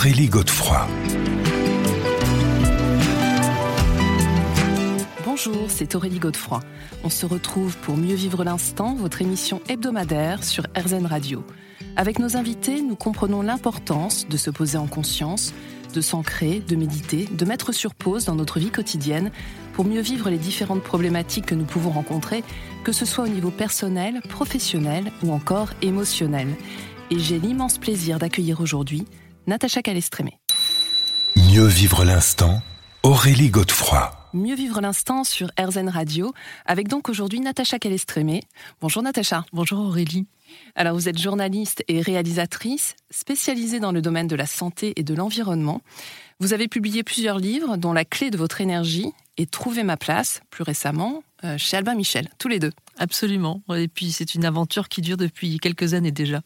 Aurélie Godefroy. Bonjour, c'est Aurélie Godefroy. On se retrouve pour Mieux vivre l'instant, votre émission hebdomadaire sur RZN Radio. Avec nos invités, nous comprenons l'importance de se poser en conscience, de s'ancrer, de méditer, de mettre sur pause dans notre vie quotidienne pour mieux vivre les différentes problématiques que nous pouvons rencontrer, que ce soit au niveau personnel, professionnel ou encore émotionnel. Et j'ai l'immense plaisir d'accueillir aujourd'hui Natacha Calestrémé. Mieux vivre l'instant, Aurélie Godefroy. Mieux vivre l'instant sur RZN Radio, avec donc aujourd'hui Natacha Calestrémé. Bonjour Natacha. Bonjour Aurélie. Alors vous êtes journaliste et réalisatrice, spécialisée dans le domaine de la santé et de l'environnement. Vous avez publié plusieurs livres, dont La clé de votre énergie et Trouver ma place, plus récemment, euh, chez Albin Michel, tous les deux. Absolument. Et puis c'est une aventure qui dure depuis quelques années déjà.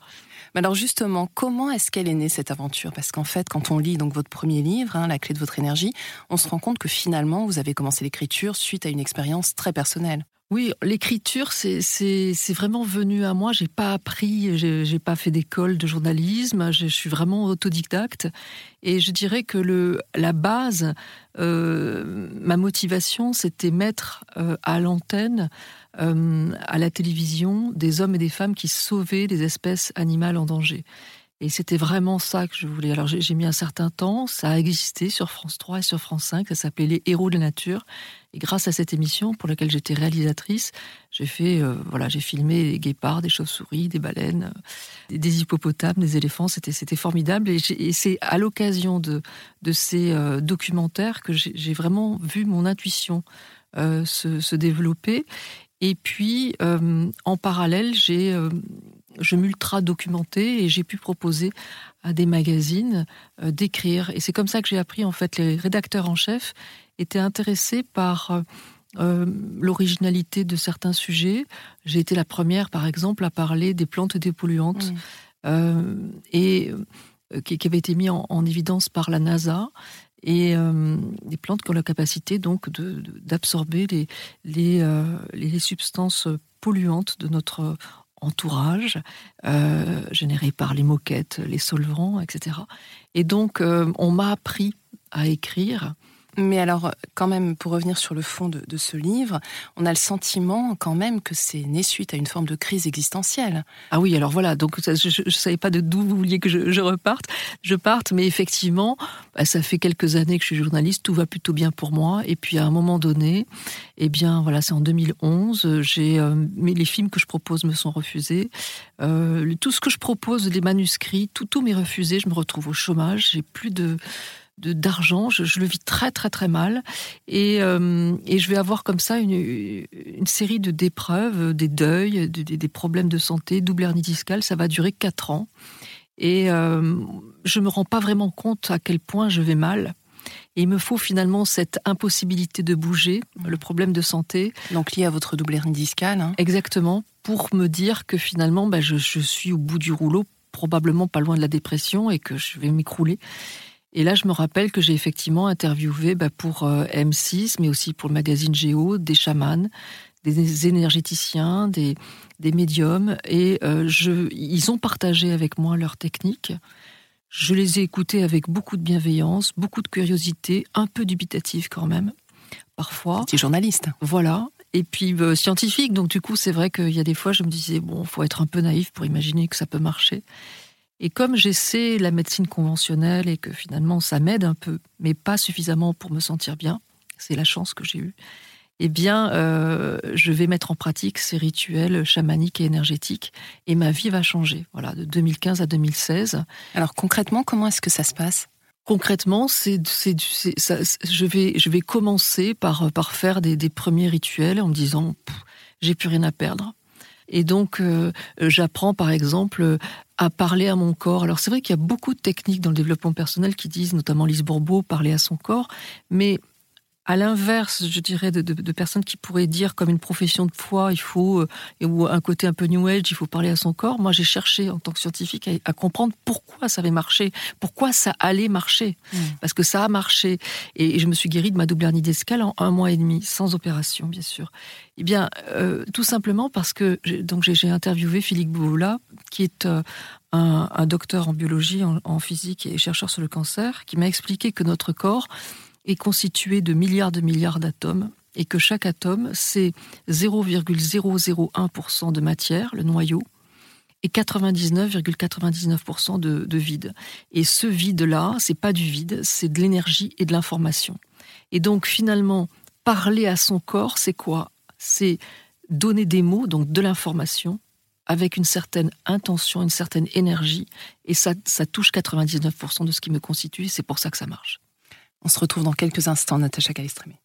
Mais alors justement, comment est-ce qu'elle est née cette aventure? Parce qu'en fait, quand on lit donc votre premier livre, hein, La clé de votre énergie, on se rend compte que finalement, vous avez commencé l'écriture suite à une expérience très personnelle. Oui, l'écriture, c'est vraiment venu à moi. J'ai pas appris, j'ai pas fait d'école de journalisme. Je suis vraiment autodidacte. Et je dirais que la base, euh, ma motivation, c'était mettre euh, à l'antenne, euh, à la télévision, des hommes et des femmes qui sauvaient des espèces animales en danger. Et c'était vraiment ça que je voulais. Alors j'ai mis un certain temps, ça a existé sur France 3 et sur France 5, ça s'appelait Les Héros de la Nature. Et grâce à cette émission, pour laquelle j'étais réalisatrice, j'ai fait, euh, voilà, j'ai filmé des guépards, des chauves-souris, des baleines, euh, des, hippopotames, des éléphants. C'était, c'était formidable. Et, c'est à l'occasion de, ces euh, documentaires que j'ai vraiment vu mon intuition se, se, développer. Et puis, en parallèle, j'ai je m'ultra documenté et j'ai pu proposer à des magazines euh, d'écrire. Et c'est comme ça que j'ai appris, en fait, les rédacteurs en chef étaient intéressés par euh, euh, l'originalité de certains sujets. J'ai été la première, par exemple, à parler des plantes dépolluantes et qui, qui, avait été mis en, évidence par la NASA et des plantes qui ont la capacité donc d'absorber les, les, les, substances polluantes de notre entourage, euh, généré par les moquettes, les solvants, etc. Et donc, euh, on m'a appris à écrire mais alors, quand même, pour revenir sur le fond de, ce livre, on a le sentiment quand même que c'est né suite à une forme de crise existentielle. Ah oui, alors voilà, donc je ne savais pas de d'où vous vouliez que je, reparte. Je parte, mais effectivement, bah, ça fait quelques années que je suis journaliste, tout va plutôt bien pour moi. Et puis à un moment donné, eh bien voilà, c'est en 2011, j'ai, euh, mais les films que je propose me sont refusés. Euh, tout ce que je propose, les manuscrits, tout, tout m'est refusé. Je me retrouve au chômage, j'ai plus de d'argent. Je, le vis très très très mal et, euh, et je vais avoir comme ça une, une série de d'épreuves, des deuils, des, problèmes de santé, double hernie discale. Ça va durer quatre ans et euh, je me rends pas vraiment compte à quel point je vais mal. Et il me faut finalement cette impossibilité de bouger, mmh. le problème de santé. Donc lié à votre double hernie discale. Hein. Exactement, pour me dire que finalement bah, je, je suis au bout du rouleau, probablement pas loin de la dépression et que je vais m'écrouler. Et là, je me rappelle que j'ai effectivement interviewé bah, pour euh, M6, mais aussi pour le magazine Géo, des chamans, des énergéticiens, des, des médiums, et euh, je, ils ont partagé avec moi leurs techniques. Je les ai écoutés avec beaucoup de bienveillance, beaucoup de curiosité, un peu dubitative quand même, parfois. Tu journaliste. Voilà. Et puis euh, scientifique, donc du coup, c'est vrai qu'il y a des fois, je me disais, bon, faut être un peu naïf pour imaginer que ça peut marcher. Et comme j'essaie la médecine conventionnelle et que finalement ça m'aide un peu, mais pas suffisamment pour me sentir bien, c'est la chance que j'ai eue, eh bien, euh, je vais mettre en pratique ces rituels chamaniques et énergétiques et ma vie va changer. Voilà, de 2015 à 2016. Alors concrètement, comment est-ce que ça se passe? Concrètement, c'est, je vais, je vais commencer par, par faire des, premiers rituels en me disant, j'ai plus rien à perdre. Et donc, euh, j'apprends par exemple à parler à mon corps. Alors c'est vrai qu'il y a beaucoup de techniques dans le développement personnel qui disent, notamment Lise Bourbeau, parler à son corps, mais à l'inverse, je dirais, de, personnes qui pourraient dire comme une profession de foi, il faut, euh, ou un côté un peu New Age, il faut parler à son corps. Moi, j'ai cherché en tant que scientifique à, comprendre pourquoi ça avait marché, pourquoi ça allait marcher, mmh. parce que ça a marché. Et, je me suis guérie de ma double hernie discale en un mois et demi, sans opération, bien sûr. Eh bien, euh, tout simplement parce que donc j'ai interviewé Philippe Bouvola, qui est euh, un, docteur en biologie, en, en physique et chercheur sur le cancer, qui m'a expliqué que notre corps est constitué de milliards de milliards d'atomes et que chaque atome, c'est 0,001% de matière, le noyau, et 99,99% de, de, vide. Et ce vide-là, c'est pas du vide, c'est de l'énergie et de l'information. Et donc finalement, parler à son corps, c'est quoi? C'est donner des mots, donc de l'information, avec une certaine intention, une certaine énergie, et ça, ça touche 99% de ce qui me constitue, c'est pour ça que ça marche. On se retrouve dans quelques instants, Natacha Calistrémé.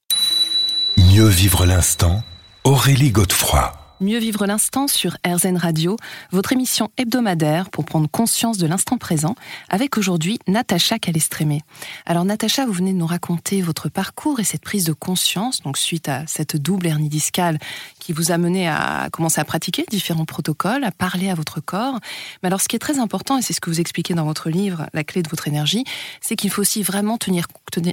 Mieux vivre l'instant, Aurélie Godefroy. Mieux vivre l'instant sur RZN Radio, votre émission hebdomadaire pour prendre conscience de l'instant présent, avec aujourd'hui Natacha Calestrémé. Alors Natacha, vous venez de nous raconter votre parcours et cette prise de conscience, donc suite à cette double hernie discale qui vous a mené à commencer à pratiquer différents protocoles, à parler à votre corps. Mais alors ce qui est très important, et c'est ce que vous expliquez dans votre livre, La clé de votre énergie, c'est qu'il faut aussi vraiment tenir,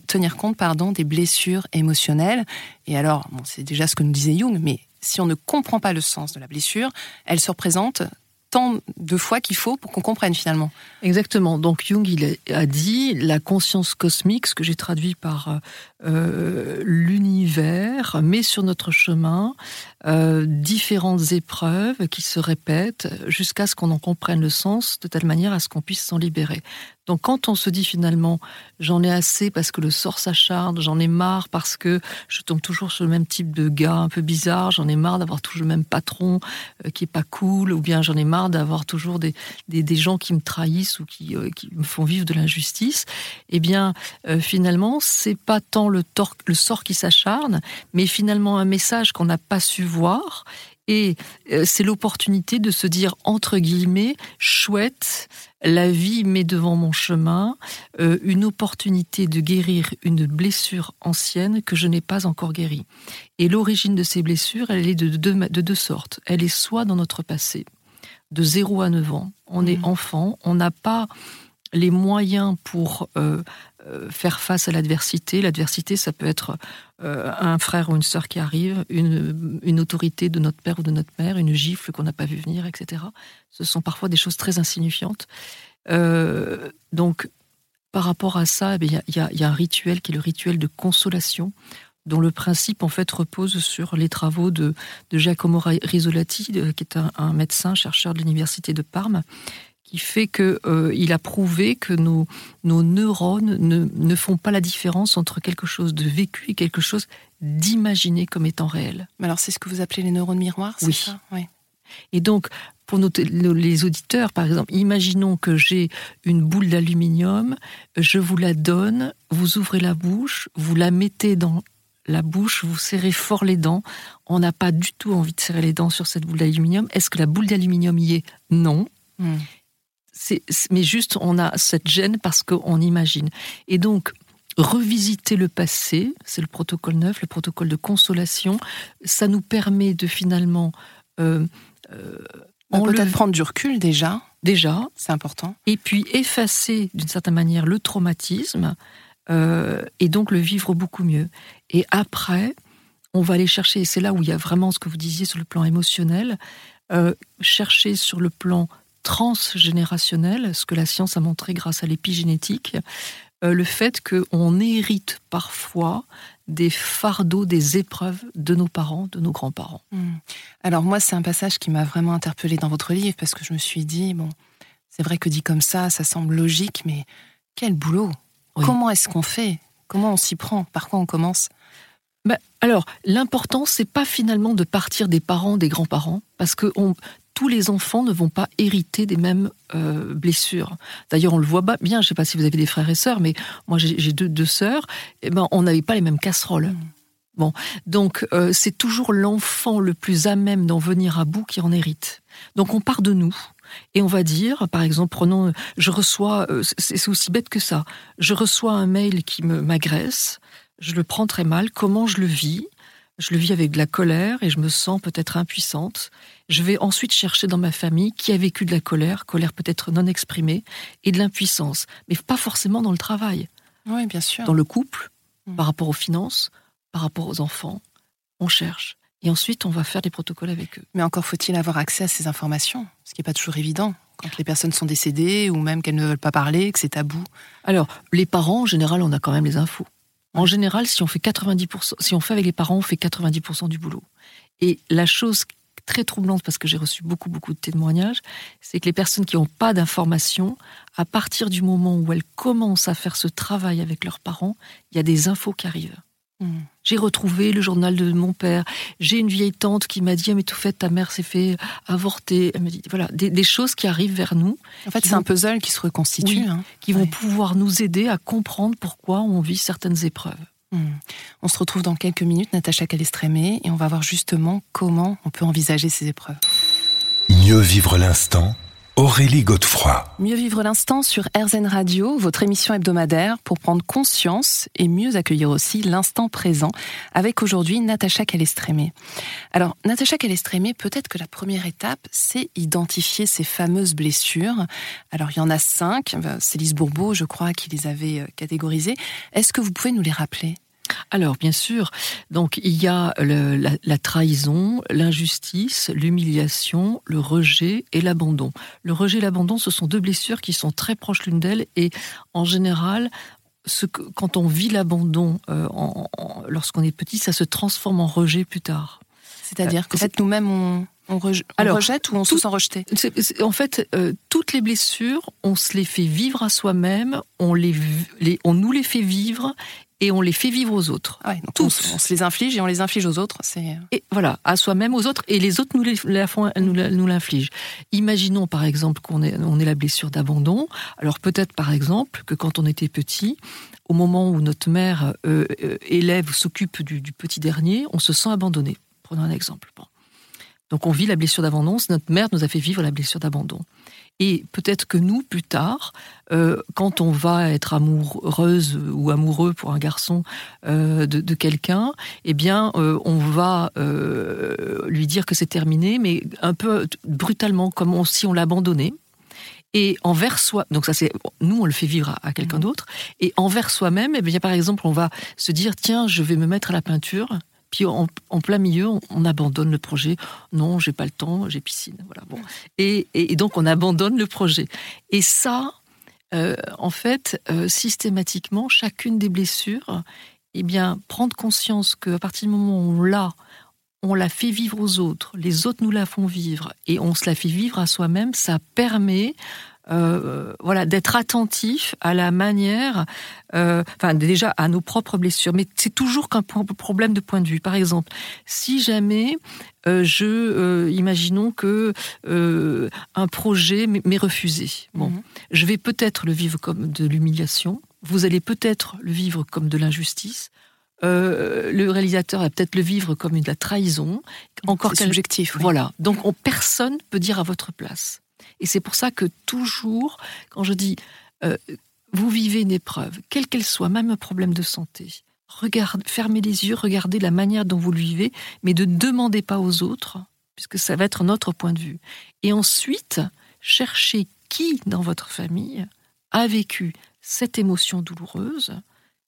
tenir, compte pardon, des blessures émotionnelles. Et alors, bon, c'est déjà ce que nous disait Jung, mais si on ne comprend pas le sens de la blessure, elle se représente tant de fois qu'il faut pour qu'on comprenne finalement. Exactement. Donc Jung il a dit la conscience cosmique, ce que j'ai traduit par euh, l'univers, met sur notre chemin euh, différentes épreuves qui se répètent jusqu'à ce qu'on en comprenne le sens de telle manière à ce qu'on puisse s'en libérer. Donc quand on se dit finalement j'en ai assez parce que le sort s'acharne, j'en ai marre parce que je tombe toujours sur le même type de gars un peu bizarre, j'en ai marre d'avoir toujours le même patron euh, qui est pas cool, ou bien j'en ai marre d'avoir toujours des, gens qui me trahissent ou qui, euh, qui me font vivre de l'injustice, eh bien euh, finalement c'est pas tant le sort qui s'acharne, mais finalement un message qu'on n'a pas su voir et euh, c'est l'opportunité de se dire, entre guillemets, chouette, la vie met devant mon chemin euh, une opportunité de guérir une blessure ancienne que je n'ai pas encore guérie. Et l'origine de ces blessures, elle est de deux, de deux sortes. Elle est soit dans notre passé, de 0 à 9 ans. On est mmh. enfant, on n'a pas les moyens pour euh, euh, faire face à l'adversité. L'adversité, ça peut être euh, un frère ou une sœur qui arrive, une, autorité de notre père ou de notre mère, une gifle qu'on n'a pas vu venir, etc. Ce sont parfois des choses très insignifiantes. donc, par rapport à ça, eh il y, a un rituel qui est le rituel de consolation dont le principe en fait repose sur les travaux de, de Giacomo Risolati, qui est un médecin chercheur de l'université de Parme, qui fait qu'il euh, a prouvé que nos, nos neurones ne, ne, font pas la différence entre quelque chose de vécu et quelque chose d'imaginé comme étant réel. Mais alors c'est ce que vous appelez les neurones miroirs, c'est oui. ça? Oui. Et donc, pour nos, les auditeurs, par exemple, imaginons que j'ai une boule d'aluminium, je vous la donne, vous ouvrez la bouche, vous la mettez dans la bouche, vous serrez fort les dents. On n'a pas du tout envie de serrer les dents sur cette boule d'aluminium. Est-ce que la boule d'aluminium y est? Non. Mais juste on a cette gêne parce qu'on imagine. Et donc, revisiter le passé, c'est le protocole 9, le protocole de consolation, ça nous permet de finalement... Euh, euh, peut-être prendre du recul déjà. Déjà. C'est important. Et puis effacer d'une certaine manière le traumatisme euh, et donc le vivre beaucoup mieux. Et après, on va aller chercher, et c'est là où il y a vraiment ce que vous disiez sur le plan émotionnel, euh, chercher sur le plan transgénérationnel, ce que la science a montré grâce à l'épigénétique, euh, le fait qu'on hérite parfois des fardeaux, des épreuves de nos parents, de nos grands-parents. Hmm. Alors moi, c'est un passage qui m'a vraiment interpellée dans votre livre parce que je me suis dit, bon, c'est vrai que dit comme ça, ça semble logique, mais quel boulot! Comment est-ce qu'on fait? Comment on s'y prend? Par quoi on commence? Ben, alors, l'important, c'est pas finalement de partir des parents, des grands-parents, parce que on, tous les enfants ne vont pas hériter des mêmes euh, blessures. D'ailleurs, on le voit bien, je ne sais pas si vous avez des frères et sœurs, mais moi j'ai deux, deux sœurs, et eh ben, on n'avait pas les mêmes casseroles. Mmh. Bon, donc euh, c'est toujours l'enfant le plus à même d'en venir à bout qui en hérite. Donc on part de nous. Et on va dire, par exemple, prenons, je reçois, euh, c'est aussi bête que ça, je reçois un mail qui m'agresse, je le prends très mal, comment je le vis, je le vis avec de la colère et je me sens peut-être impuissante. Je vais ensuite chercher dans ma famille qui a vécu de la colère, colère peut-être non exprimée, et de l'impuissance, mais pas forcément dans le travail. Oui, bien sûr. Dans le couple, mm. par rapport aux finances, par rapport aux enfants, on cherche. Et ensuite, on va faire des protocoles avec eux. Mais encore faut-il avoir accès à ces informations, ce qui n'est pas toujours évident quand les personnes sont décédées ou même qu'elles ne veulent pas parler, que c'est tabou. Alors, les parents, en général, on a quand même les infos. En général, si on fait 90%, si on fait avec les parents, on fait 90% du boulot. Et la chose très troublante, parce que j'ai reçu beaucoup, beaucoup de témoignages, c'est que les personnes qui n'ont pas d'informations, à partir du moment où elles commencent à faire ce travail avec leurs parents, il y a des infos qui arrivent. Hmm. J'ai retrouvé le journal de mon père. J'ai une vieille tante qui m'a dit ah, mais tout fait ta mère s'est fait avorter. Elle me dit voilà des, choses qui arrivent vers nous. En fait, c'est un puzzle qui se reconstitue, hein. qui vont pouvoir nous aider à comprendre pourquoi on vit certaines épreuves. Hmm. On se retrouve dans quelques minutes, Natacha Calestrémé, et on va voir justement comment on peut envisager ces épreuves. Mieux vivre l'instant Aurélie Godefroy. Mieux vivre l'instant sur RZN Radio, votre émission hebdomadaire pour prendre conscience et mieux accueillir aussi l'instant présent avec aujourd'hui Natacha Calestrémé. Alors, Natacha Calestrémé, peut-être que la première étape, c'est identifier ces fameuses blessures. Alors, il y en a cinq. C'est Lise Bourbeau, je crois, qui les avait euh, catégorisées. Est-ce que vous pouvez nous les rappeler? Alors, bien sûr, donc il y a la, trahison, l'injustice, l'humiliation, le rejet et l'abandon. Le rejet et l'abandon, ce sont deux blessures qui sont très proches l'une d'elles et en général, ce que, quand on vit l'abandon euh, lorsqu'on est petit, ça se transforme en rejet plus tard. C'est-à-dire euh, qu'en fait, nous-mêmes, on, rejette ou on se sent rejeté? En fait, euh, toutes les blessures, on se les fait vivre à soi-même, on, les, on nous les fait vivre et on les fait vivre aux autres. Ah Tous. On, se les inflige et on les inflige aux autres. C'est euh. et voilà, à soi-même, aux autres, et les autres nous la font, nous l'infligent. Imaginons par exemple qu'on ait, on ait la blessure d'abandon. Alors peut-être par exemple que quand on était petit, au moment où notre mère euh, euh, élève ou s'occupe du, du, petit dernier, on se sent abandonné. Prenons un exemple. Bon. Donc on vit la blessure d'abandon. Notre mère nous a fait vivre la blessure d'abandon. Et peut-être que nous, plus tard, euh, quand on va être amoureuse ou amoureux pour un garçon euh, de, quelqu'un, eh bien, euh, on va lui dire que c'est terminé, mais un peu brutalement, comme si on l'abandonnait. Et envers soi, donc ça c'est nous on le fait vivre à, quelqu'un mmh. d'autre. Et envers soi-même, eh bien par exemple on va se dire tiens je vais me mettre à la peinture en, plein milieu, on, abandonne le projet. Non, j'ai pas le temps, j'ai piscine. Voilà. Bon. Et, donc on abandonne le projet. Et ça, euh, en fait, euh, systématiquement, chacune des blessures, eh bien, prendre conscience qu'à partir du moment où on l'a, on la fait vivre aux autres, les autres nous la font vivre, et on se la fait vivre à soi-même, ça permet euh, voilà, d'être attentif à la manière, euh, enfin déjà à nos propres blessures. Mais c'est toujours qu'un problème de point de vue. Par exemple, si jamais euh, je, imaginons que un projet m'est refusé, bon, mhm. je vais peut-être le vivre comme de l'humiliation. Vous allez peut-être le vivre comme de l'injustice. le réalisateur va peut-être le vivre comme de la trahison. Encore qu'un objectif. Voilà. Donc, on, personne peut dire à votre place. Et c'est pour ça que toujours, quand je dis euh, vous vivez une épreuve, quelle qu'elle soit, même un problème de santé, regardez, fermez les yeux, regardez la manière dont vous le vivez, mais ne demandez pas aux autres, puisque ça va être notre point de vue. Et ensuite, cherchez qui dans votre famille a vécu cette émotion douloureuse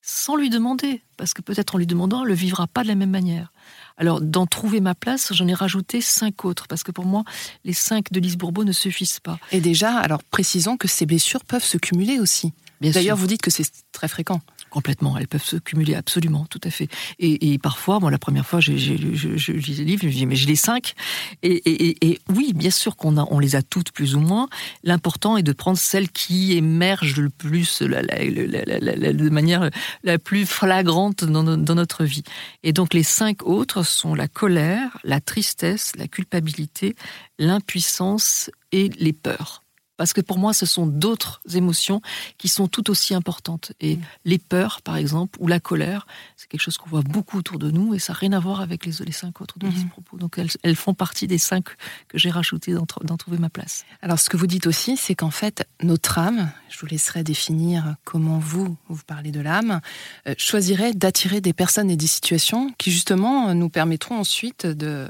sans lui demander, parce que peut-être en lui demandant, elle ne le vivra pas de la même manière. Alors, dans Trouver ma place, j'en ai rajouté cinq autres, parce que pour moi, les cinq de Lise Bourbeau ne suffisent pas. Et déjà, alors précisons que ces blessures peuvent se cumuler aussi. D'ailleurs, vous dites que c'est très fréquent. Complètement, elles peuvent se cumuler, absolument, tout à fait. Et, parfois, moi, la première fois, j'ai, je, je, lis les livres, je me dis, mais j'ai les cinq. Et, oui, bien sûr qu'on a, on les a toutes plus ou moins. L'important est de prendre celle qui émerge le plus, de manière la plus flagrante dans notre vie. Et donc, les cinq autres sont la colère, la tristesse, la culpabilité, l'impuissance et les peurs. Parce que pour moi, ce sont d'autres émotions qui sont tout aussi importantes. Et mm. les peurs, par exemple, ou la colère, c'est quelque chose qu'on voit beaucoup autour de nous et ça n'a rien à voir avec les, les cinq autres de ce propos. Donc elles, font partie des cinq que j'ai rajoutés dans, Trouver ma place. Alors ce que vous dites aussi, c'est qu'en fait, notre âme, je vous laisserai définir comment vous, vous parlez de l'âme, euh, choisirait d'attirer des personnes et des situations qui justement nous permettront ensuite de,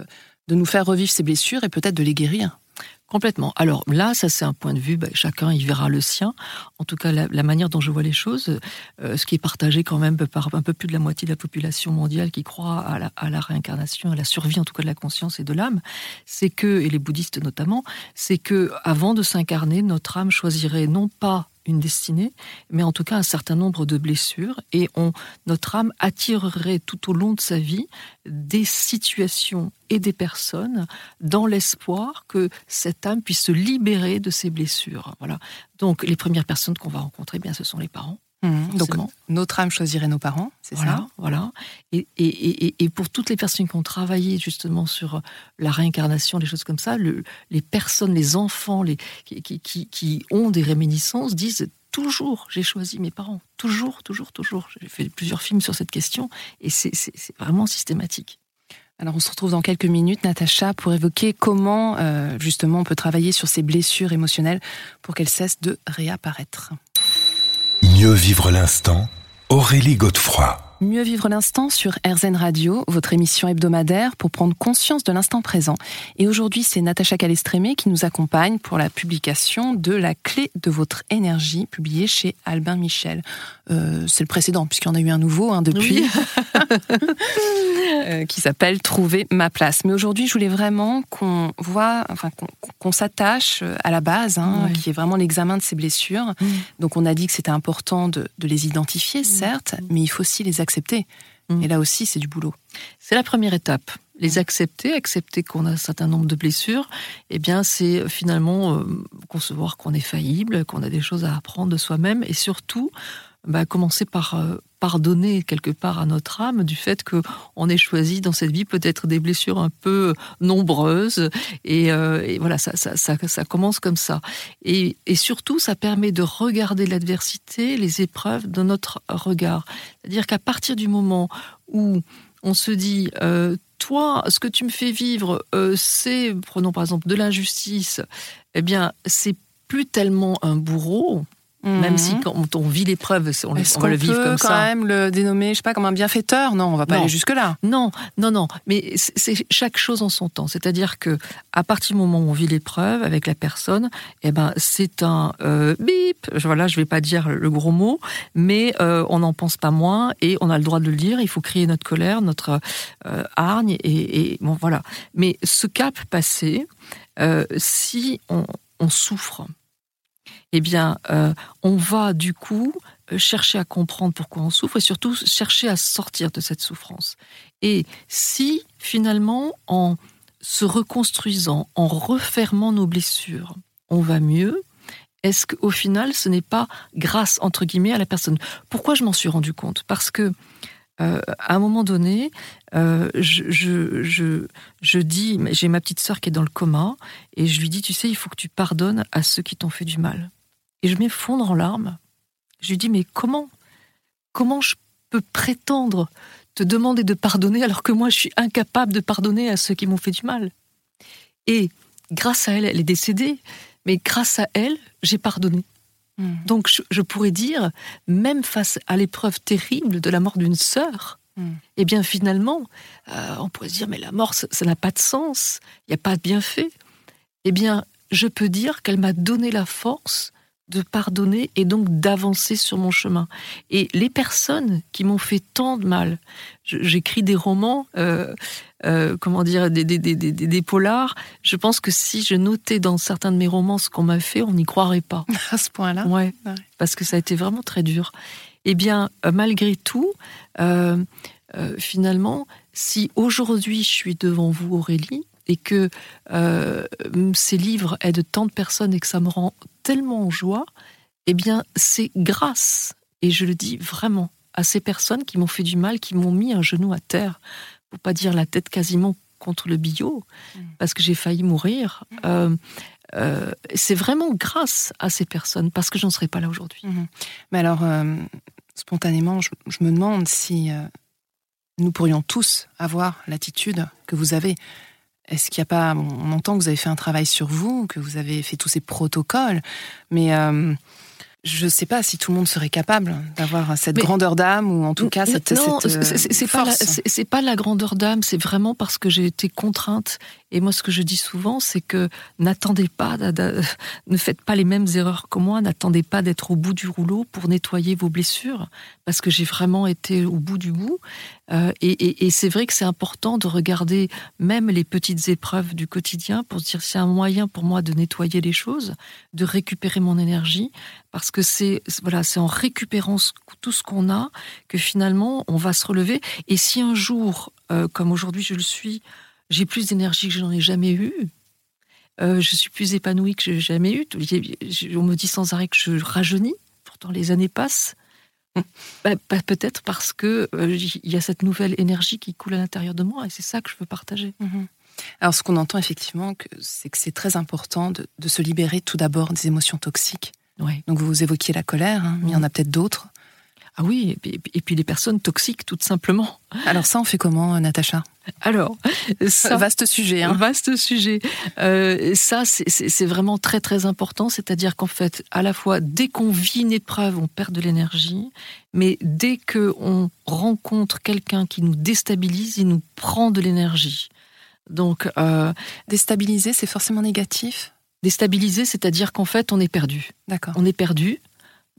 de nous faire revivre ces blessures et peut-être de les guérir. Complètement. Alors là, ça c'est un point de vue, ben, chacun y verra le sien. En tout cas, la, manière dont je vois les choses, euh, ce qui est partagé quand même par un peu plus de la moitié de la population mondiale qui croit à la, à la réincarnation, à la survie en tout cas de la conscience et de l'âme, c'est que, et les bouddhistes notamment, c'est que avant de s'incarner, notre âme choisirait non pas une destinée, mais en tout cas un certain nombre de blessures. Et on, notre âme attirerait tout au long de sa vie des situations et des personnes dans l'espoir que cette âme puisse se libérer de ses blessures. Voilà. Donc les premières personnes qu'on va rencontrer, eh bien, ce sont les parents. Mmh. donc notre âme choisirait nos parents, c'est ça? Voilà. Et, et, et, pour toutes les personnes qui ont travaillé justement sur la réincarnation, des choses comme ça, le, les personnes, les enfants les, qui, qui, qui, ont des réminiscences disent toujours j'ai choisi mes parents. Toujours, toujours, toujours. J'ai fait plusieurs films sur cette question et c'est vraiment systématique. Alors on se retrouve dans quelques minutes, Natacha, pour évoquer comment euh, justement on peut travailler sur ces blessures émotionnelles pour qu'elles cessent de réapparaître. Mieux vivre l'instant, Aurélie Godefroy. Mieux vivre l'instant sur RZN Radio, votre émission hebdomadaire pour prendre conscience de l'instant présent. Et aujourd'hui, c'est Natacha Calestrémé qui nous accompagne pour la publication de La clé de votre énergie, publiée chez Albin Michel. Euh, c'est le précédent, puisqu'il y en a eu un nouveau hein, depuis, euh, qui s'appelle Trouver ma place. Mais aujourd'hui, je voulais vraiment qu'on voit, enfin, qu'on s'attache à la base, hein, qui est vraiment l'examen de ces blessures. Mm. Donc, on a dit que c'était important de, les identifier, mm. certes, mais il faut aussi les accepter. Mm. Et là aussi, c'est du boulot. C'est la première étape. Les accepter, accepter qu'on a un certain nombre de blessures, eh bien, c'est finalement euh, concevoir qu'on est faillible, qu'on a des choses à apprendre de soi-même et surtout bah, commencer par euh, pardonner quelque part à notre âme du fait qu'on ait choisi dans cette vie peut-être des blessures un peu nombreuses et, euh, voilà ça, ça, ça, commence comme ça. Et, et, surtout ça permet de regarder l'adversité les épreuves de notre regard. C'est-à-dire qu'à partir du moment où on se dit euh, toi ce que tu me fais vivre c'est prenons par exemple de l'injustice eh bien c'est plus tellement un bourreau même si mhm. quand on vit l'épreuve, on, on, va le vivre comme ça. quand même le dénommer, je sais pas, comme un bienfaiteur? Non, on va pas aller jusque là. Non, non, non. Mais c'est chaque chose en son temps. C'est-à-dire que à partir du moment où on vit l'épreuve avec la personne, eh ben c'est un euh, bip. Voilà, je vais pas dire le gros mot, mais euh, on n'en pense pas moins et on a le droit de le dire. Il faut crier notre colère, notre euh, hargne et, et, bon voilà. Mais ce cap passé, euh, si on, on souffre eh bien, euh, on va du coup euh, chercher à comprendre pourquoi on souffre et surtout chercher à sortir de cette souffrance. Et si finalement, en se reconstruisant, en refermant nos blessures, on va mieux, est-ce qu'au final, ce n'est pas grâce, entre guillemets, à la personne? Pourquoi je m'en suis rendu compte? Parce que euh, à un moment donné, je, je, je, dis, j'ai ma petite sœur qui est dans le coma, et je lui dis, tu sais, il faut que tu pardonnes à ceux qui t'ont fait du mal. Et je m'effondre en larmes. Je lui dis, mais comment Comment je peux prétendre te demander de pardonner alors que moi je suis incapable de pardonner à ceux qui m'ont fait du mal? Et grâce à elle, elle est décédée, mais grâce à elle, j'ai pardonné. Hmm. Donc je, pourrais dire, même face à l'épreuve terrible de la mort d'une sœur, hmm. eh bien finalement, euh, on pourrait se dire, mais la mort, ça n'a pas de sens, il n'y a pas de bienfait. Eh bien, je peux dire qu'elle m'a donné la force de pardonner et donc d'avancer sur mon chemin. Et les personnes qui m'ont fait tant de mal, j'écris des romans, euh, euh, comment dire, des, des, des, des, polars. Je pense que si je notais dans certains de mes romans ce qu'on m'a fait, on n'y croirait pas. À ce point-là ouais, parce que ça a été vraiment très dur. Eh bien, euh, malgré tout, finalement, si aujourd'hui je suis devant vous, Aurélie, et que ces livres aident tant de personnes et que ça me rend tellement en joie, eh bien, c'est grâce, et je le dis vraiment, à ces personnes qui m'ont fait du mal, qui m'ont mis un genou à terre, pour pas dire la tête quasiment contre le bio, mm. parce que j'ai failli mourir. Mm. Euh, euh, c'est vraiment grâce à ces personnes, parce que je n'en serais pas là aujourd'hui. Mhm. Mais alors, euh, spontanément, je, me demande si euh, nous pourrions tous avoir l'attitude que vous avez. Est-ce qu'il n'y a pas. On entend que vous avez fait un travail sur vous, que vous avez fait tous ces protocoles, mais je ne sais pas si tout le monde serait capable d'avoir cette grandeur d'âme ou en tout cas cette, non, c'est pas c'est pas la grandeur d'âme, c'est vraiment parce que j'ai été contrainte. Et moi, ce que je dis souvent, c'est que n'attendez pas, ne faites pas les mêmes erreurs que moi, n'attendez pas d'être au bout du rouleau pour nettoyer vos blessures, parce que j'ai vraiment été au bout du bout. Euh, et, c'est vrai que c'est important de regarder même les petites épreuves du quotidien pour se dire c'est un moyen pour moi de nettoyer les choses, de récupérer mon énergie, parce que c'est voilà, c'est en récupérant tout ce qu'on a que finalement on va se relever. Et si un jour, euh, comme aujourd'hui je le suis, j'ai plus d'énergie que je n'en ai jamais eu, euh, je suis plus épanouie que je n'ai jamais eu. On me dit sans arrêt que je rajeunis, pourtant les années passent. Bah, bah, peut-être parce que euh, il y a cette nouvelle énergie qui coule à l'intérieur de moi et c'est ça que je veux partager. Mhm. Alors ce qu'on entend effectivement, c'est que c'est très important de, se libérer tout d'abord des émotions toxiques. Donc vous évoquiez la colère, hein, mais il y en a peut-être d'autres. Ah oui, et puis, les personnes toxiques, tout simplement. Alors ça, on fait comment, euh, Natacha? Alors, ça, vaste sujet. Hein. Vaste sujet. Euh, ça, c'est vraiment très très important. C'est-à-dire qu'en fait, à la fois, dès qu'on vit une épreuve, on perd de l'énergie, mais dès que on rencontre quelqu'un qui nous déstabilise, il nous prend de l'énergie. Donc, euh, déstabiliser, c'est forcément négatif? Déstabiliser, c'est-à-dire qu'en fait, on est perdu. D'accord. On est perdu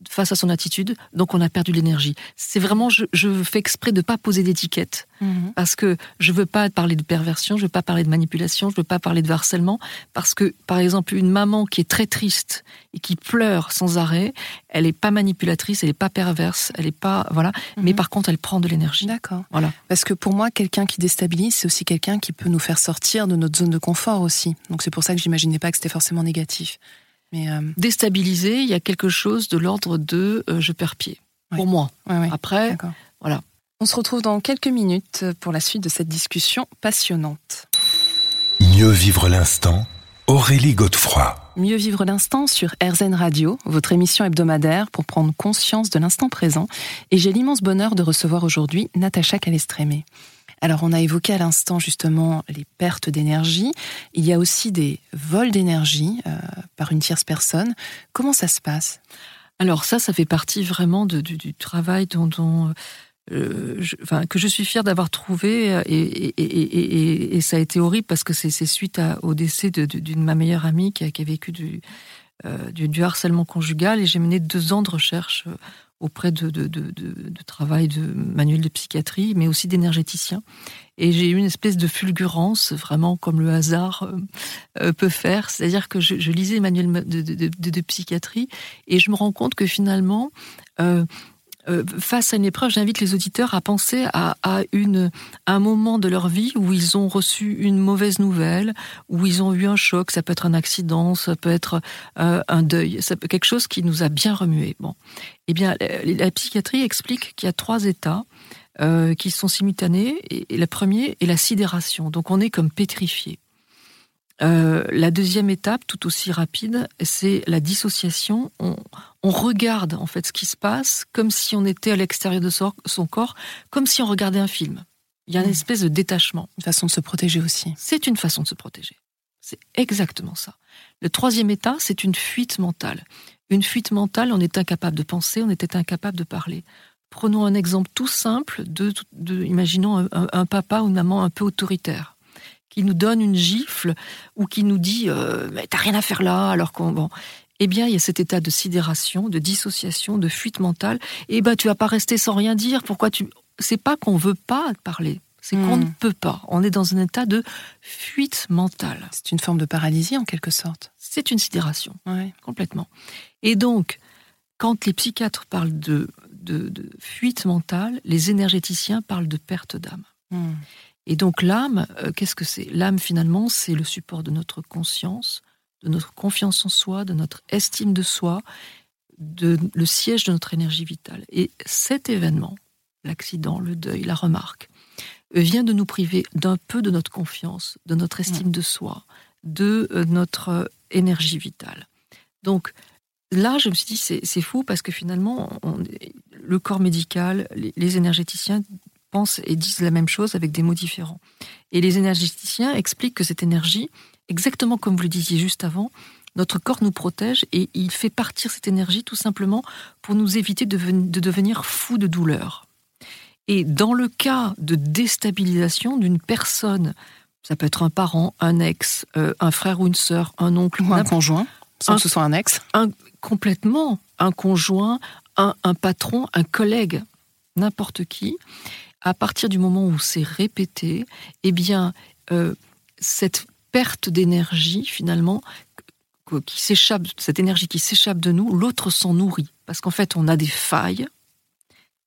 face à son attitude, donc on a perdu l'énergie. C'est vraiment, je, fais exprès de pas poser d'étiquette, mhm. parce que je veux pas parler de perversion, je veux pas parler de manipulation, je veux pas parler de harcèlement, parce que, par exemple, une maman qui est très triste et qui pleure sans arrêt, elle est pas manipulatrice, elle est pas perverse, elle est pas, voilà, mhm. mais par contre, elle prend de l'énergie. D'accord. Voilà. Parce que pour moi, quelqu'un qui déstabilise, c'est aussi quelqu'un qui peut nous faire sortir de notre zone de confort aussi. Donc c'est pour ça que j'imaginais pas que c'était forcément négatif. Mais euh, Déstabilisé, il y a quelque chose de l'ordre de euh, je perds pied. Pour moi. Après, voilà. On se retrouve dans quelques minutes pour la suite de cette discussion passionnante. Mieux vivre l'instant, Aurélie Godefroy. Mieux vivre l'instant sur RZN Radio, votre émission hebdomadaire pour prendre conscience de l'instant présent. Et j'ai l'immense bonheur de recevoir aujourd'hui Natacha Calestrémé. Alors on a évoqué à l'instant justement les pertes d'énergie. Il y a aussi des vols d'énergie euh, par une tierce personne. Comment ça se passe? Alors ça, ça fait partie vraiment du, travail dont, euh, que je suis fière d'avoir trouvé euh, et, ça a été horrible parce que c'est suite au décès d'une de, ma meilleure amie qui a, vécu du, du, harcèlement conjugal et j'ai mené deux ans de recherche auprès de, de, de, de, travail de manuel de psychiatrie, mais aussi d'énergéticien. Et j'ai eu une espèce de fulgurance, vraiment comme le hasard euh, euh, peut faire. C'est-à-dire que je, je lisais manuel de, psychiatrie et je me rends compte que finalement, euh, euh, face à une épreuve, j'invite les auditeurs à penser à, un moment de leur vie où ils ont reçu une mauvaise nouvelle, où ils ont eu un choc. Ça peut être un accident, ça peut être euh, un deuil, quelque chose qui nous a bien remué. Bon, eh bien, la, psychiatrie explique qu'il y a trois états. Euh, qui sont simultanés, et le premier est la sidération. Donc on est comme pétrifié. Euh, la deuxième étape, tout aussi rapide, c'est la dissociation. On, regarde en fait ce qui se passe comme si on était à l'extérieur de son corps, comme si on regardait un film. Il y a une mmh. espèce de détachement. Une façon de se protéger aussi. C'est une façon de se protéger. C'est exactement ça. Le troisième état, c'est une fuite mentale. Une fuite mentale, on est incapable de penser, on était incapable de parler. Prenons un exemple tout simple de, imaginons un papa ou une maman un peu autoritaire qui nous donne une gifle ou qui nous dit euh, mais t'as rien à faire là alors qu'on bon eh bien il y a cet état de sidération, de dissociation, de fuite mentale. Et eh ben tu vas pas rester sans rien dire. Pourquoi tu C'est pas qu'on veut pas parler. C'est qu'on hmm. ne peut pas. On est dans un état de fuite mentale. C'est une forme de paralysie en quelque sorte. C'est une sidération, complètement. Et donc, quand les psychiatres parlent de, de, fuite mentale, les énergéticiens parlent de perte d'âme. Hmm. Et donc l'âme, euh, qu'est-ce que c'est? L'âme, finalement, c'est le support de notre conscience, de notre confiance en soi, de notre estime de soi, de, le siège de notre énergie vitale. Et cet événement, l'accident, le deuil, la remarque, vient de nous priver d'un peu de notre confiance, de notre estime de soi, de euh, notre énergie vitale. Donc là, je me suis dit, c'est fou parce que finalement, le corps médical, les, énergéticiens pensent et disent la même chose avec des mots différents. Et les énergéticiens expliquent que cette énergie, exactement comme vous le disiez juste avant, notre corps nous protège et il fait partir cette énergie tout simplement pour nous éviter de, de devenir fous de douleur. Et dans le cas de déstabilisation d'une personne, ça peut être un parent, un ex, euh, un frère ou une sœur, un oncle ou un conjoint, sans que ce soit un ex, un, complètement un conjoint, un, patron, un collègue, n'importe qui. À partir du moment où c'est répété, eh bien, euh, cette perte d'énergie, finalement, qui s'échappe, cette énergie qui s'échappe de nous, l'autre s'en nourrit. Parce qu'en fait, on a des failles.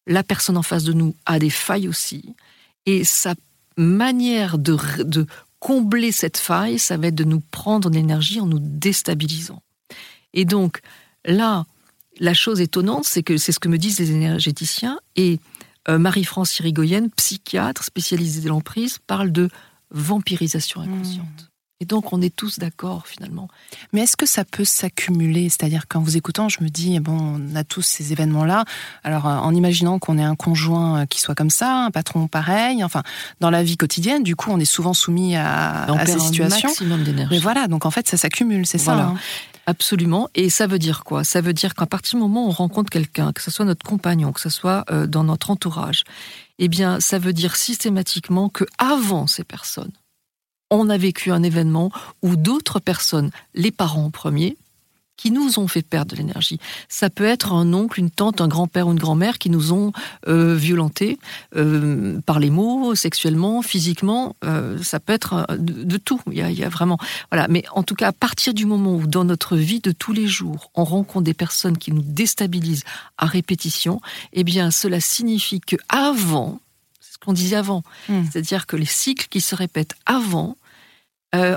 La personne en face de nous a des failles aussi. Et sa manière de, de combler cette faille, ça va être de nous prendre l'énergie en nous déstabilisant. Et donc, là, la chose étonnante, c'est que c'est ce que me disent les énergéticiens. Et euh, Marie-France Irigoyen, psychiatre spécialisée de l'emprise, parle de vampirisation inconsciente. Et donc, on est tous d'accord finalement. Mais est-ce que ça peut s'accumuler? C'est-à-dire qu'en vous écoutant, je me dis, bon, on a tous ces événements-là. Alors, euh, en imaginant qu'on ait un conjoint euh, qui soit comme ça, un patron pareil, enfin, dans la vie quotidienne, du coup, on est souvent soumis à, à ces situations. maximum d'énergie. Mais voilà, donc en fait, ça s'accumule, c'est ça. Hein. Absolument. Et ça veut dire quoi? Ça veut dire qu'à partir du moment où on rencontre quelqu'un, que ce soit notre compagnon, que ce soit euh, dans notre entourage, eh bien, ça veut dire systématiquement que avant ces personnes, on a vécu un événement où d'autres personnes, les parents en premier, qui nous ont fait perdre de l'énergie. Ça peut être un oncle, une tante, un grand-père ou une grand-mère qui nous ont euh, violentés euh, par les mots, sexuellement, physiquement. Euh, ça peut être de, tout. Il y, a, il y, a, vraiment voilà. Mais en tout cas, à partir du moment où dans notre vie de tous les jours, on rencontre des personnes qui nous déstabilisent à répétition, eh bien, cela signifie que avant, c'est ce qu'on disait avant, hmm. c'est-à-dire que les cycles qui se répètent avant euh,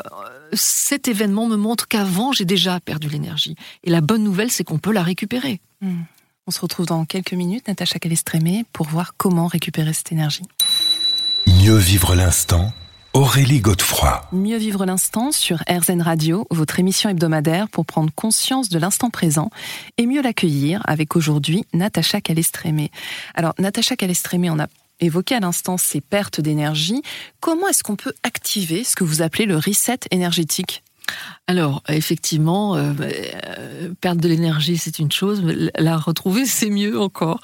cet événement me montre qu'avant, j'ai déjà perdu l'énergie. Et la bonne nouvelle, c'est qu'on peut la récupérer. Hmm. On se retrouve dans quelques minutes, Natacha Calestrémé, pour voir comment récupérer cette énergie. Mieux vivre l'instant. Aurélie Godefroy. Mieux vivre l'instant sur RZN Radio, votre émission hebdomadaire pour prendre conscience de l'instant présent et mieux l'accueillir avec aujourd'hui Natacha Calestrémé. Alors, Natacha Calestrémé, on a évoqué à l'instant ces pertes d'énergie. Comment est-ce qu'on peut activer ce que vous appelez le reset énergétique? Alors, effectivement, euh, euh, perdre de l'énergie, c'est une chose, mais la retrouver, c'est mieux encore.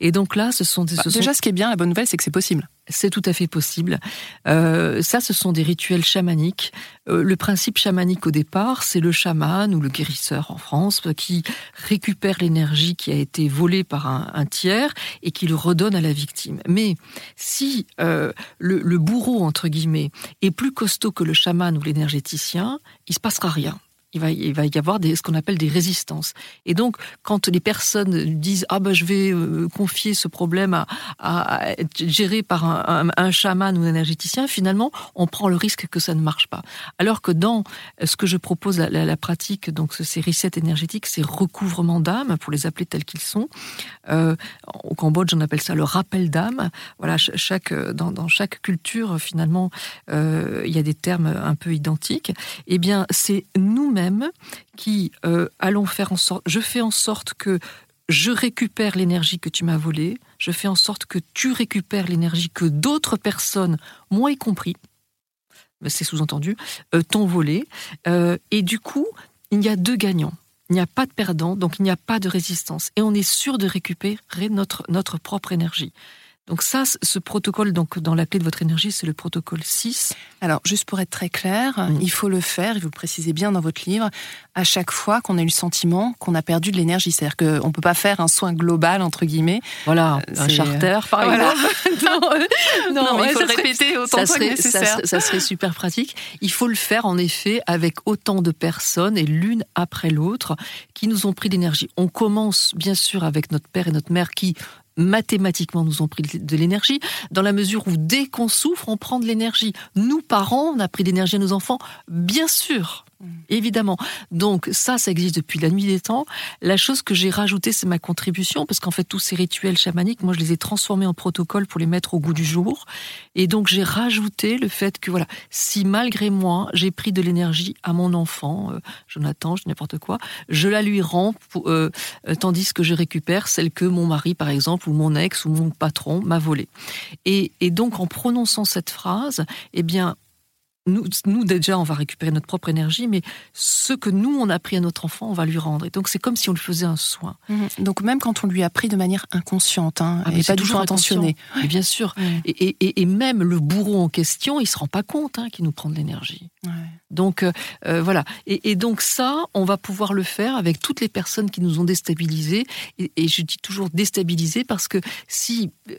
Et donc là, ce sont des... Bah, déjà, ce qui est bien, la bonne nouvelle, c'est que c'est possible. C'est tout à fait possible. Euh, ça, ce sont des rituels chamaniques. Euh, le principe chamanique au départ, c'est le chaman ou le guérisseur en France qui récupère l'énergie qui a été volée par un, tiers et qui le redonne à la victime. Mais si euh, le, le bourreau, entre guillemets, est plus costaud que le chaman ou l'énergéticien, il se passera rien il va, y avoir ce qu'on appelle des résistances. Et donc, quand les personnes disent ah ben je vais euh, confier ce problème à, à, être géré par un, chaman ou un énergéticien, finalement, on prend le risque que ça ne marche pas. Alors que dans ce que je propose, la, la, pratique, donc ces resets énergétiques, ces recouvrements d'âme, pour les appeler tels qu'ils sont, euh, au Cambodge, on appelle ça le rappel d'âme. Voilà, dans, chaque culture, finalement, euh, il y a des termes un peu identiques. Eh bien, c'est nous-mêmes qui euh, allons faire en sorte, je fais en sorte que je récupère l'énergie que tu m'as volée, je fais en sorte que tu récupères l'énergie que d'autres personnes, moi y compris, c'est sous-entendu, euh, t'ont volée. Euh, et du coup, il y a deux gagnants. Il n'y a pas de perdant, donc il n'y a pas de résistance. Et on est sûr de récupérer notre, notre propre énergie. Donc ça, ce protocole, donc dans la clé de votre énergie, c'est le protocole 6. Alors, juste pour être très clair, il faut le faire, et vous le précisez bien dans votre livre, à chaque fois qu'on a eu le sentiment qu'on a perdu de l'énergie. C'est-à-dire qu'on ne peut pas faire un soin global, entre guillemets. Voilà, euh, un charter, par exemple. non, il faut le répéter autant ça serait, ça, ça serait super pratique. Il faut le faire, en effet, avec autant de personnes, et l'une après l'autre, qui nous ont pris d'énergie. On commence, bien sûr, avec notre père et notre mère qui mathématiquement nous ont pris de l'énergie, dans la mesure où dès qu'on souffre, on prend de l'énergie. Nous, parents, on a pris de l'énergie à nos enfants, bien sûr. Évidemment. Donc ça, ça existe depuis la nuit des temps. La chose que j'ai rajoutée, c'est ma contribution, parce qu'en fait, tous ces rituels chamaniques, moi, je les ai transformés en protocole pour les mettre au goût du jour. Et donc, j'ai rajouté le fait que, voilà, si malgré moi, j'ai pris de l'énergie à mon enfant, euh, Jonathan, je n'importe quoi, je la lui rends, euh, euh, tandis que je récupère celle que mon mari, par exemple, ou mon ex, ou mon patron m'a volée. Et donc, en prononçant cette phrase, eh bien, nous, nous, déjà, on va récupérer notre propre énergie, mais ce que nous, on a pris à notre enfant, on va lui rendre. Et donc, c'est comme si on lui faisait un soin. Mhm. Donc, même quand on lui a pris de manière inconsciente, hein, ah, et pas toujours intentionné. bien sûr. Et, et, même le bourreau en question, il se rend pas compte hein, qu'il nous prend de l'énergie. Donc euh, euh, voilà. Et, donc ça, on va pouvoir le faire avec toutes les personnes qui nous ont déstabilisés. Et, je dis toujours déstabilisés parce que si euh,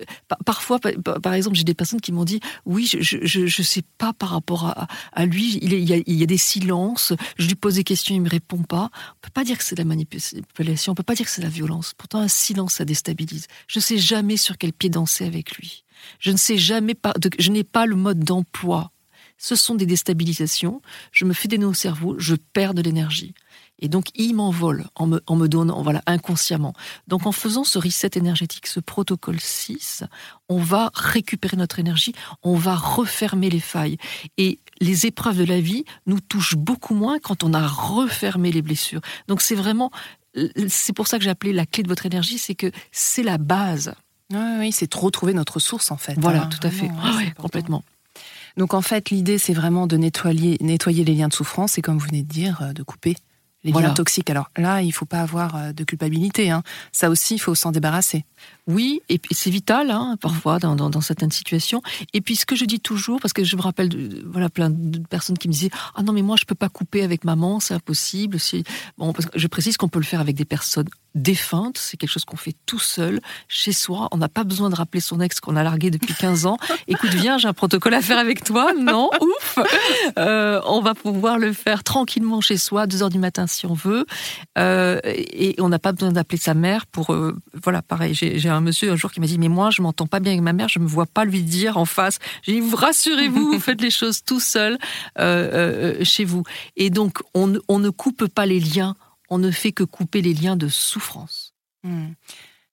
parfois, par, exemple, j'ai des personnes qui m'ont dit oui, je ne sais pas par rapport à, lui, il, y a, il, y a, des silences. Je lui pose des questions, il me répond pas. On peut pas dire que c'est de la manipulation. On peut pas dire que c'est de la violence. Pourtant, un silence, ça déstabilise. Je sais jamais sur quel pied danser avec lui. Je ne sais jamais pas. Je n'ai pas le mode d'emploi ce sont des déstabilisations. Je me fais des nœuds au cerveau, je perds de l'énergie. Et donc, il m'envole en me, en me donnant, voilà, inconsciemment. Donc, en faisant ce reset énergétique, ce protocole 6, on va récupérer notre énergie, on va refermer les failles. Et les épreuves de la vie nous touchent beaucoup moins quand on a refermé les blessures. Donc, c'est vraiment, c'est pour ça que j'ai appelé la clé de votre énergie, c'est que c'est la base. Oui, oui c'est de retrouver notre source, en fait. Voilà, hein. tout à fait. complètement. Donc en fait, l'idée, c'est vraiment de nettoyer, nettoyer les liens de souffrance et comme vous venez de dire, euh, de couper les liens toxiques. Alors là, il faut pas avoir euh, de culpabilité. Hein. Ça aussi, il faut s'en débarrasser. Oui, et c'est vital hein, parfois dans, certaines situations. Et puis ce que je dis toujours, parce que je me rappelle de, voilà plein de personnes qui me disaient ah non mais moi je peux pas couper avec maman, c'est impossible. Bon, je précise qu'on peut le faire avec des personnes défunte, c'est quelque chose qu'on fait tout seul, chez soi. On n'a pas besoin de rappeler son ex qu'on a largué depuis 15 ans. Écoute, viens, j'ai un protocole à faire avec toi. Non, ouf euh, On va pouvoir le faire tranquillement chez soi, 2 heures du matin si on veut. Euh, et on n'a pas besoin d'appeler sa mère pour... Euh, voilà, pareil, j'ai un monsieur un jour qui m'a dit, mais moi, je m'entends pas bien avec ma mère, je me vois pas lui dire en face. J'ai dit, vous rassurez-vous, vous faites les choses tout seul chez vous. Et donc, on ne coupe pas les liens on ne fait que couper les liens de souffrance. Hmm.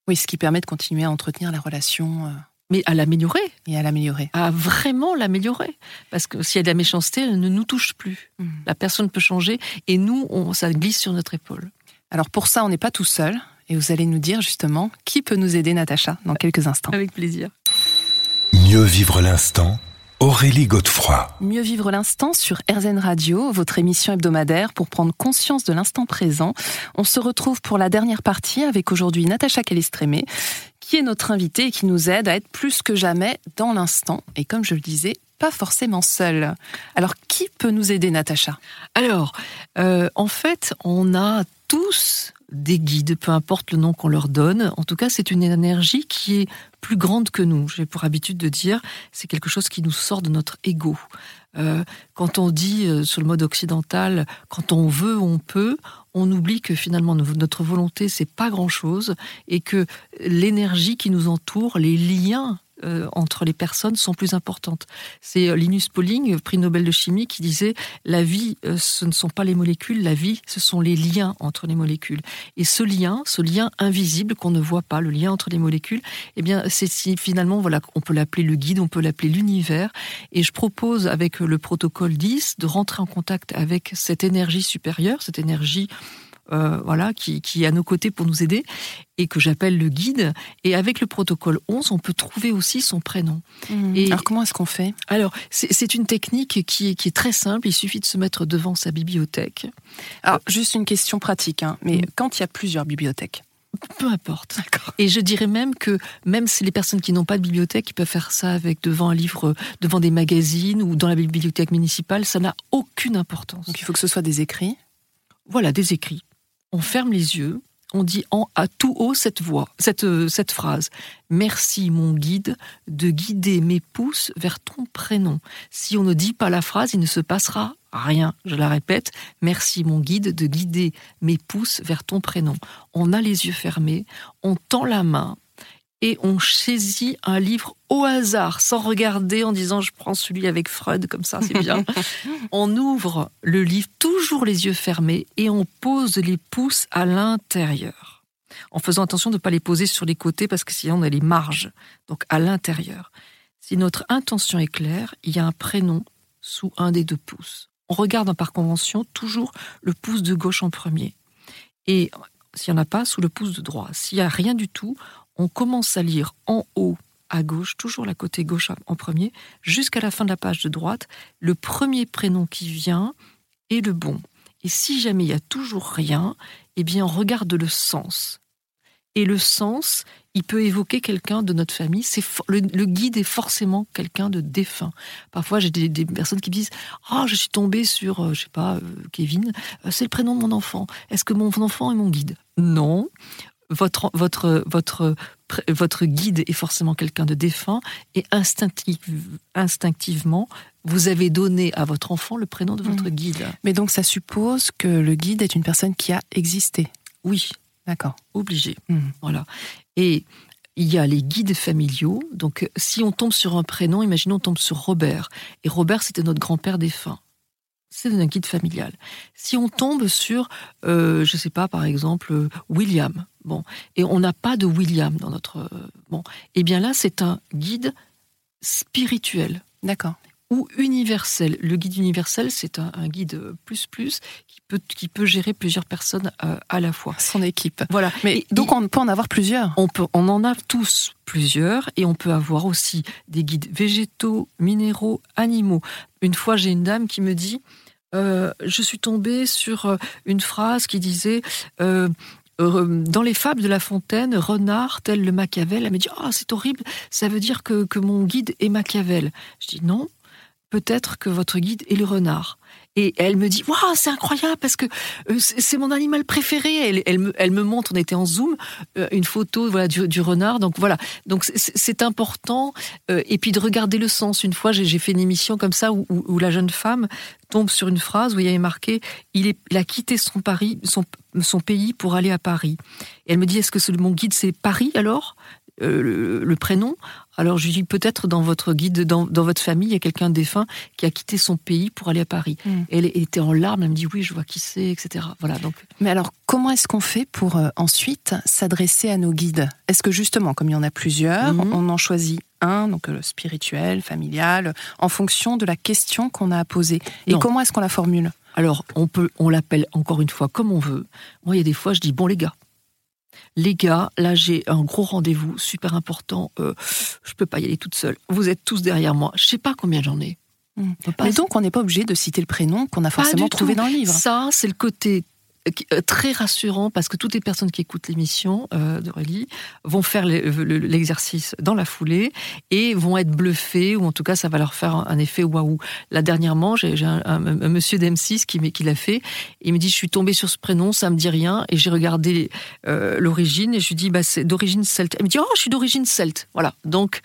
Oui, ce qui permet de continuer à entretenir la relation. Euh, mais à l'améliorer. Et à l'améliorer. À vraiment l'améliorer. Parce que s'il y a de la méchanceté, elle ne nous touche plus. Hmm. La personne peut changer et nous, on, ça glisse sur notre épaule. Alors pour ça, on n'est pas tout seul. Et vous allez nous dire justement qui peut nous aider, Natacha, dans quelques instants. Avec plaisir. Mieux vivre l'instant Aurélie Godefroy. Mieux vivre l'instant sur RZN Radio, votre émission hebdomadaire pour prendre conscience de l'instant présent. On se retrouve pour la dernière partie avec aujourd'hui Natacha Calistrémé, qui est notre invitée et qui nous aide à être plus que jamais dans l'instant. Et comme je le disais, pas forcément seule. Alors, qui peut nous aider, Natacha? Alors, euh, en fait, on a tous des guides, peu importe le nom qu'on leur donne. En tout cas, c'est une énergie qui est plus grande que nous. J'ai pour habitude de dire, c'est quelque chose qui nous sort de notre ego. Euh, quand on dit euh, sur le mode occidental, quand on veut, on peut, on oublie que finalement notre volonté c'est pas grand chose et que l'énergie qui nous entoure, les liens euh, entre les personnes sont plus importantes. C'est euh, Linus Pauling, prix Nobel de chimie, qui disait la vie, euh, ce ne sont pas les molécules, la vie, ce sont les liens entre les molécules. Et ce lien, ce lien invisible qu'on ne voit pas, le lien entre les molécules, eh bien, c'est finalement, voilà, on peut l'appeler le guide, on peut l'appeler l'univers. Et je propose avec le protocole 10 de rentrer en contact avec cette énergie supérieure, cette énergie euh, voilà, qui, est à nos côtés pour nous aider et que j'appelle le guide. Et avec le protocole 11, on peut trouver aussi son prénom. Mmh. Et alors comment est-ce qu'on fait? Alors c'est une technique qui est, qui est très simple. Il suffit de se mettre devant sa bibliothèque. Alors juste une question pratique, hein, mais mmh. quand il y a plusieurs bibliothèques? Peu importe. Et je dirais même que même si les personnes qui n'ont pas de bibliothèque, ils peuvent faire ça avec devant un livre, devant des magazines ou dans la bibliothèque municipale, ça n'a aucune importance. Donc il faut que ce soit des écrits? Voilà, des écrits on ferme les yeux, on dit en, à tout haut cette voix, cette, euh, cette phrase. Merci mon guide de guider mes pouces vers ton prénom. Si on ne dit pas la phrase, il ne se passera rien. Je la répète. Merci mon guide de guider mes pouces vers ton prénom. On a les yeux fermés, on tend la main et on saisit un livre au hasard, sans regarder, en disant je prends celui avec Freud, comme ça c'est bien. on ouvre le livre, toujours les yeux fermés, et on pose les pouces à l'intérieur. En faisant attention de ne pas les poser sur les côtés, parce que sinon on a les marges, donc à l'intérieur. Si notre intention est claire, il y a un prénom sous un des deux pouces. On regarde par convention toujours le pouce de gauche en premier. Et s'il n'y en a pas, sous le pouce de droit. S'il n'y a rien du tout, on commence à lire en haut à gauche, toujours la côté gauche en premier, jusqu'à la fin de la page de droite. Le premier prénom qui vient est le bon. Et si jamais il n'y a toujours rien, eh bien on regarde le sens. Et le sens, il peut évoquer quelqu'un de notre famille. C'est le, guide est forcément quelqu'un de défunt. Parfois, j'ai des, personnes qui me disent "Ah, je suis tombée sur, euh, je sais pas, euh, Kevin. Euh, c'est le prénom de mon enfant. Est-ce que mon enfant est mon guide? Non. Votre, votre, votre, votre guide est forcément quelqu'un de défunt et instinctivement, vous avez donné à votre enfant le prénom de votre mmh. guide. Mais donc, ça suppose que le guide est une personne qui a existé. Oui, D'accord. Obligé. Mmh. Voilà. Et il y a les guides familiaux. Donc, si on tombe sur un prénom, imaginons on tombe sur Robert. Et Robert, c'était notre grand-père défunt. C'est un guide familial. Si on tombe sur, euh, je ne sais pas, par exemple, William, bon, et on n'a pas de William dans notre, euh, bon, eh bien là, c'est un guide spirituel. D'accord ou universel. Le guide universel, c'est un, guide plus plus qui peut, qui peut gérer plusieurs personnes euh, à la fois. Son équipe. Voilà. Mais donc on peut en avoir plusieurs. On peut, on en a tous plusieurs et on peut avoir aussi des guides végétaux, minéraux, animaux. Une fois, j'ai une dame qui me dit. Euh, je suis tombée sur euh, une phrase qui disait dans les fables de La Fontaine, renard tel le Machiavel, elle me dit ah c'est horrible, ça veut dire que, que mon guide est Machiavel. Je dis non, peut-être que votre guide est le renard. Et elle me dit, waouh, c'est incroyable parce que euh, c'est mon animal préféré. Elle, me, elle, me, montre, on était en zoom, euh, une photo voilà du, renard. Donc voilà, donc c'est important. Euh, et puis de regarder le sens. Une fois, j'ai fait une émission comme ça où, la jeune femme tombe sur une phrase où il y avait marqué, il, est, a quitté son, Paris, son, son pays pour aller à Paris. Et elle me dit, est-ce que mon guide c'est Paris alors? Le, prénom? Alors je dis peut-être dans votre guide, dans, votre famille, il y a quelqu'un défunt qui a quitté son pays pour aller à Paris. Mm. elle était en larmes, elle me dit oui, je vois qui c'est, etc. Voilà. Donc. Mais alors comment est-ce qu'on fait pour euh, ensuite s'adresser à nos guides? Est-ce que justement, comme il y en a plusieurs, mm-hmm. on en choisit un, donc le spirituel, familial, en fonction de la question qu'on a à poser? Et comment est-ce qu'on la formule? Alors, on peut, on l'appelle encore une fois comme on veut. Moi, il y a des fois, je dis bon les gars, les gars, là j'ai un gros rendez-vous super important, euh, je peux pas y aller toute seule. Vous êtes tous derrière moi, je sais pas combien j'en ai. Hmm. Mais donc on n'est pas obligé de citer le prénom qu'on a forcément trouvé dans le livre. Ça, c'est le côté très rassurant parce que toutes les personnes qui écoutent l'émission euh, d'Aurélie vont faire l'exercice dans la foulée et vont être bluffées ou en tout cas ça va leur faire un effet waouh. Là dernièrement, j'ai un, monsieur d'M6 qui, qui l'a fait. Il me dit je suis tombé sur ce prénom, ça me dit rien et j'ai regardé euh, l'origine et je lui dis bah c'est d'origine celte. Il me dit oh je suis d'origine celte. Voilà donc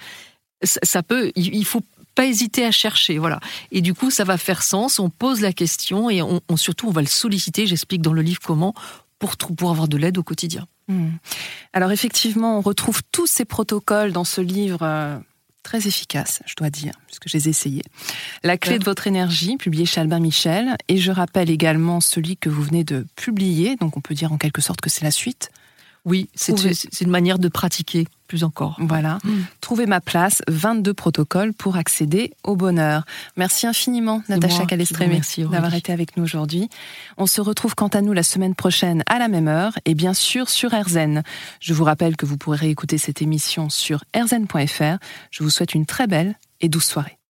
ça, peut, il faut pas hésiter à chercher, voilà. Et du coup, ça va faire sens. On pose la question et on, surtout, on va le solliciter. J'explique dans le livre comment pour, pour avoir de l'aide au quotidien. Hmm. Alors effectivement, on retrouve tous ces protocoles dans ce livre. Euh, très efficace, je dois dire, puisque je les ai essayés. La clé de votre énergie, publié chez Albin Michel, et je rappelle également celui que vous venez de publier, donc on peut dire en quelque sorte que c'est la suite. Oui, c'est une manière de pratiquer plus encore. Voilà. Mm. Trouver ma place, 22 protocoles pour accéder au bonheur. Merci infiniment, Natacha Calestrémé, d'avoir été avec nous aujourd'hui. On se retrouve quant à nous la semaine prochaine à la même heure et bien sûr sur RZN. Je vous rappelle que vous pourrez écouter cette émission sur rzn.fr. Je vous souhaite une très belle et douce soirée.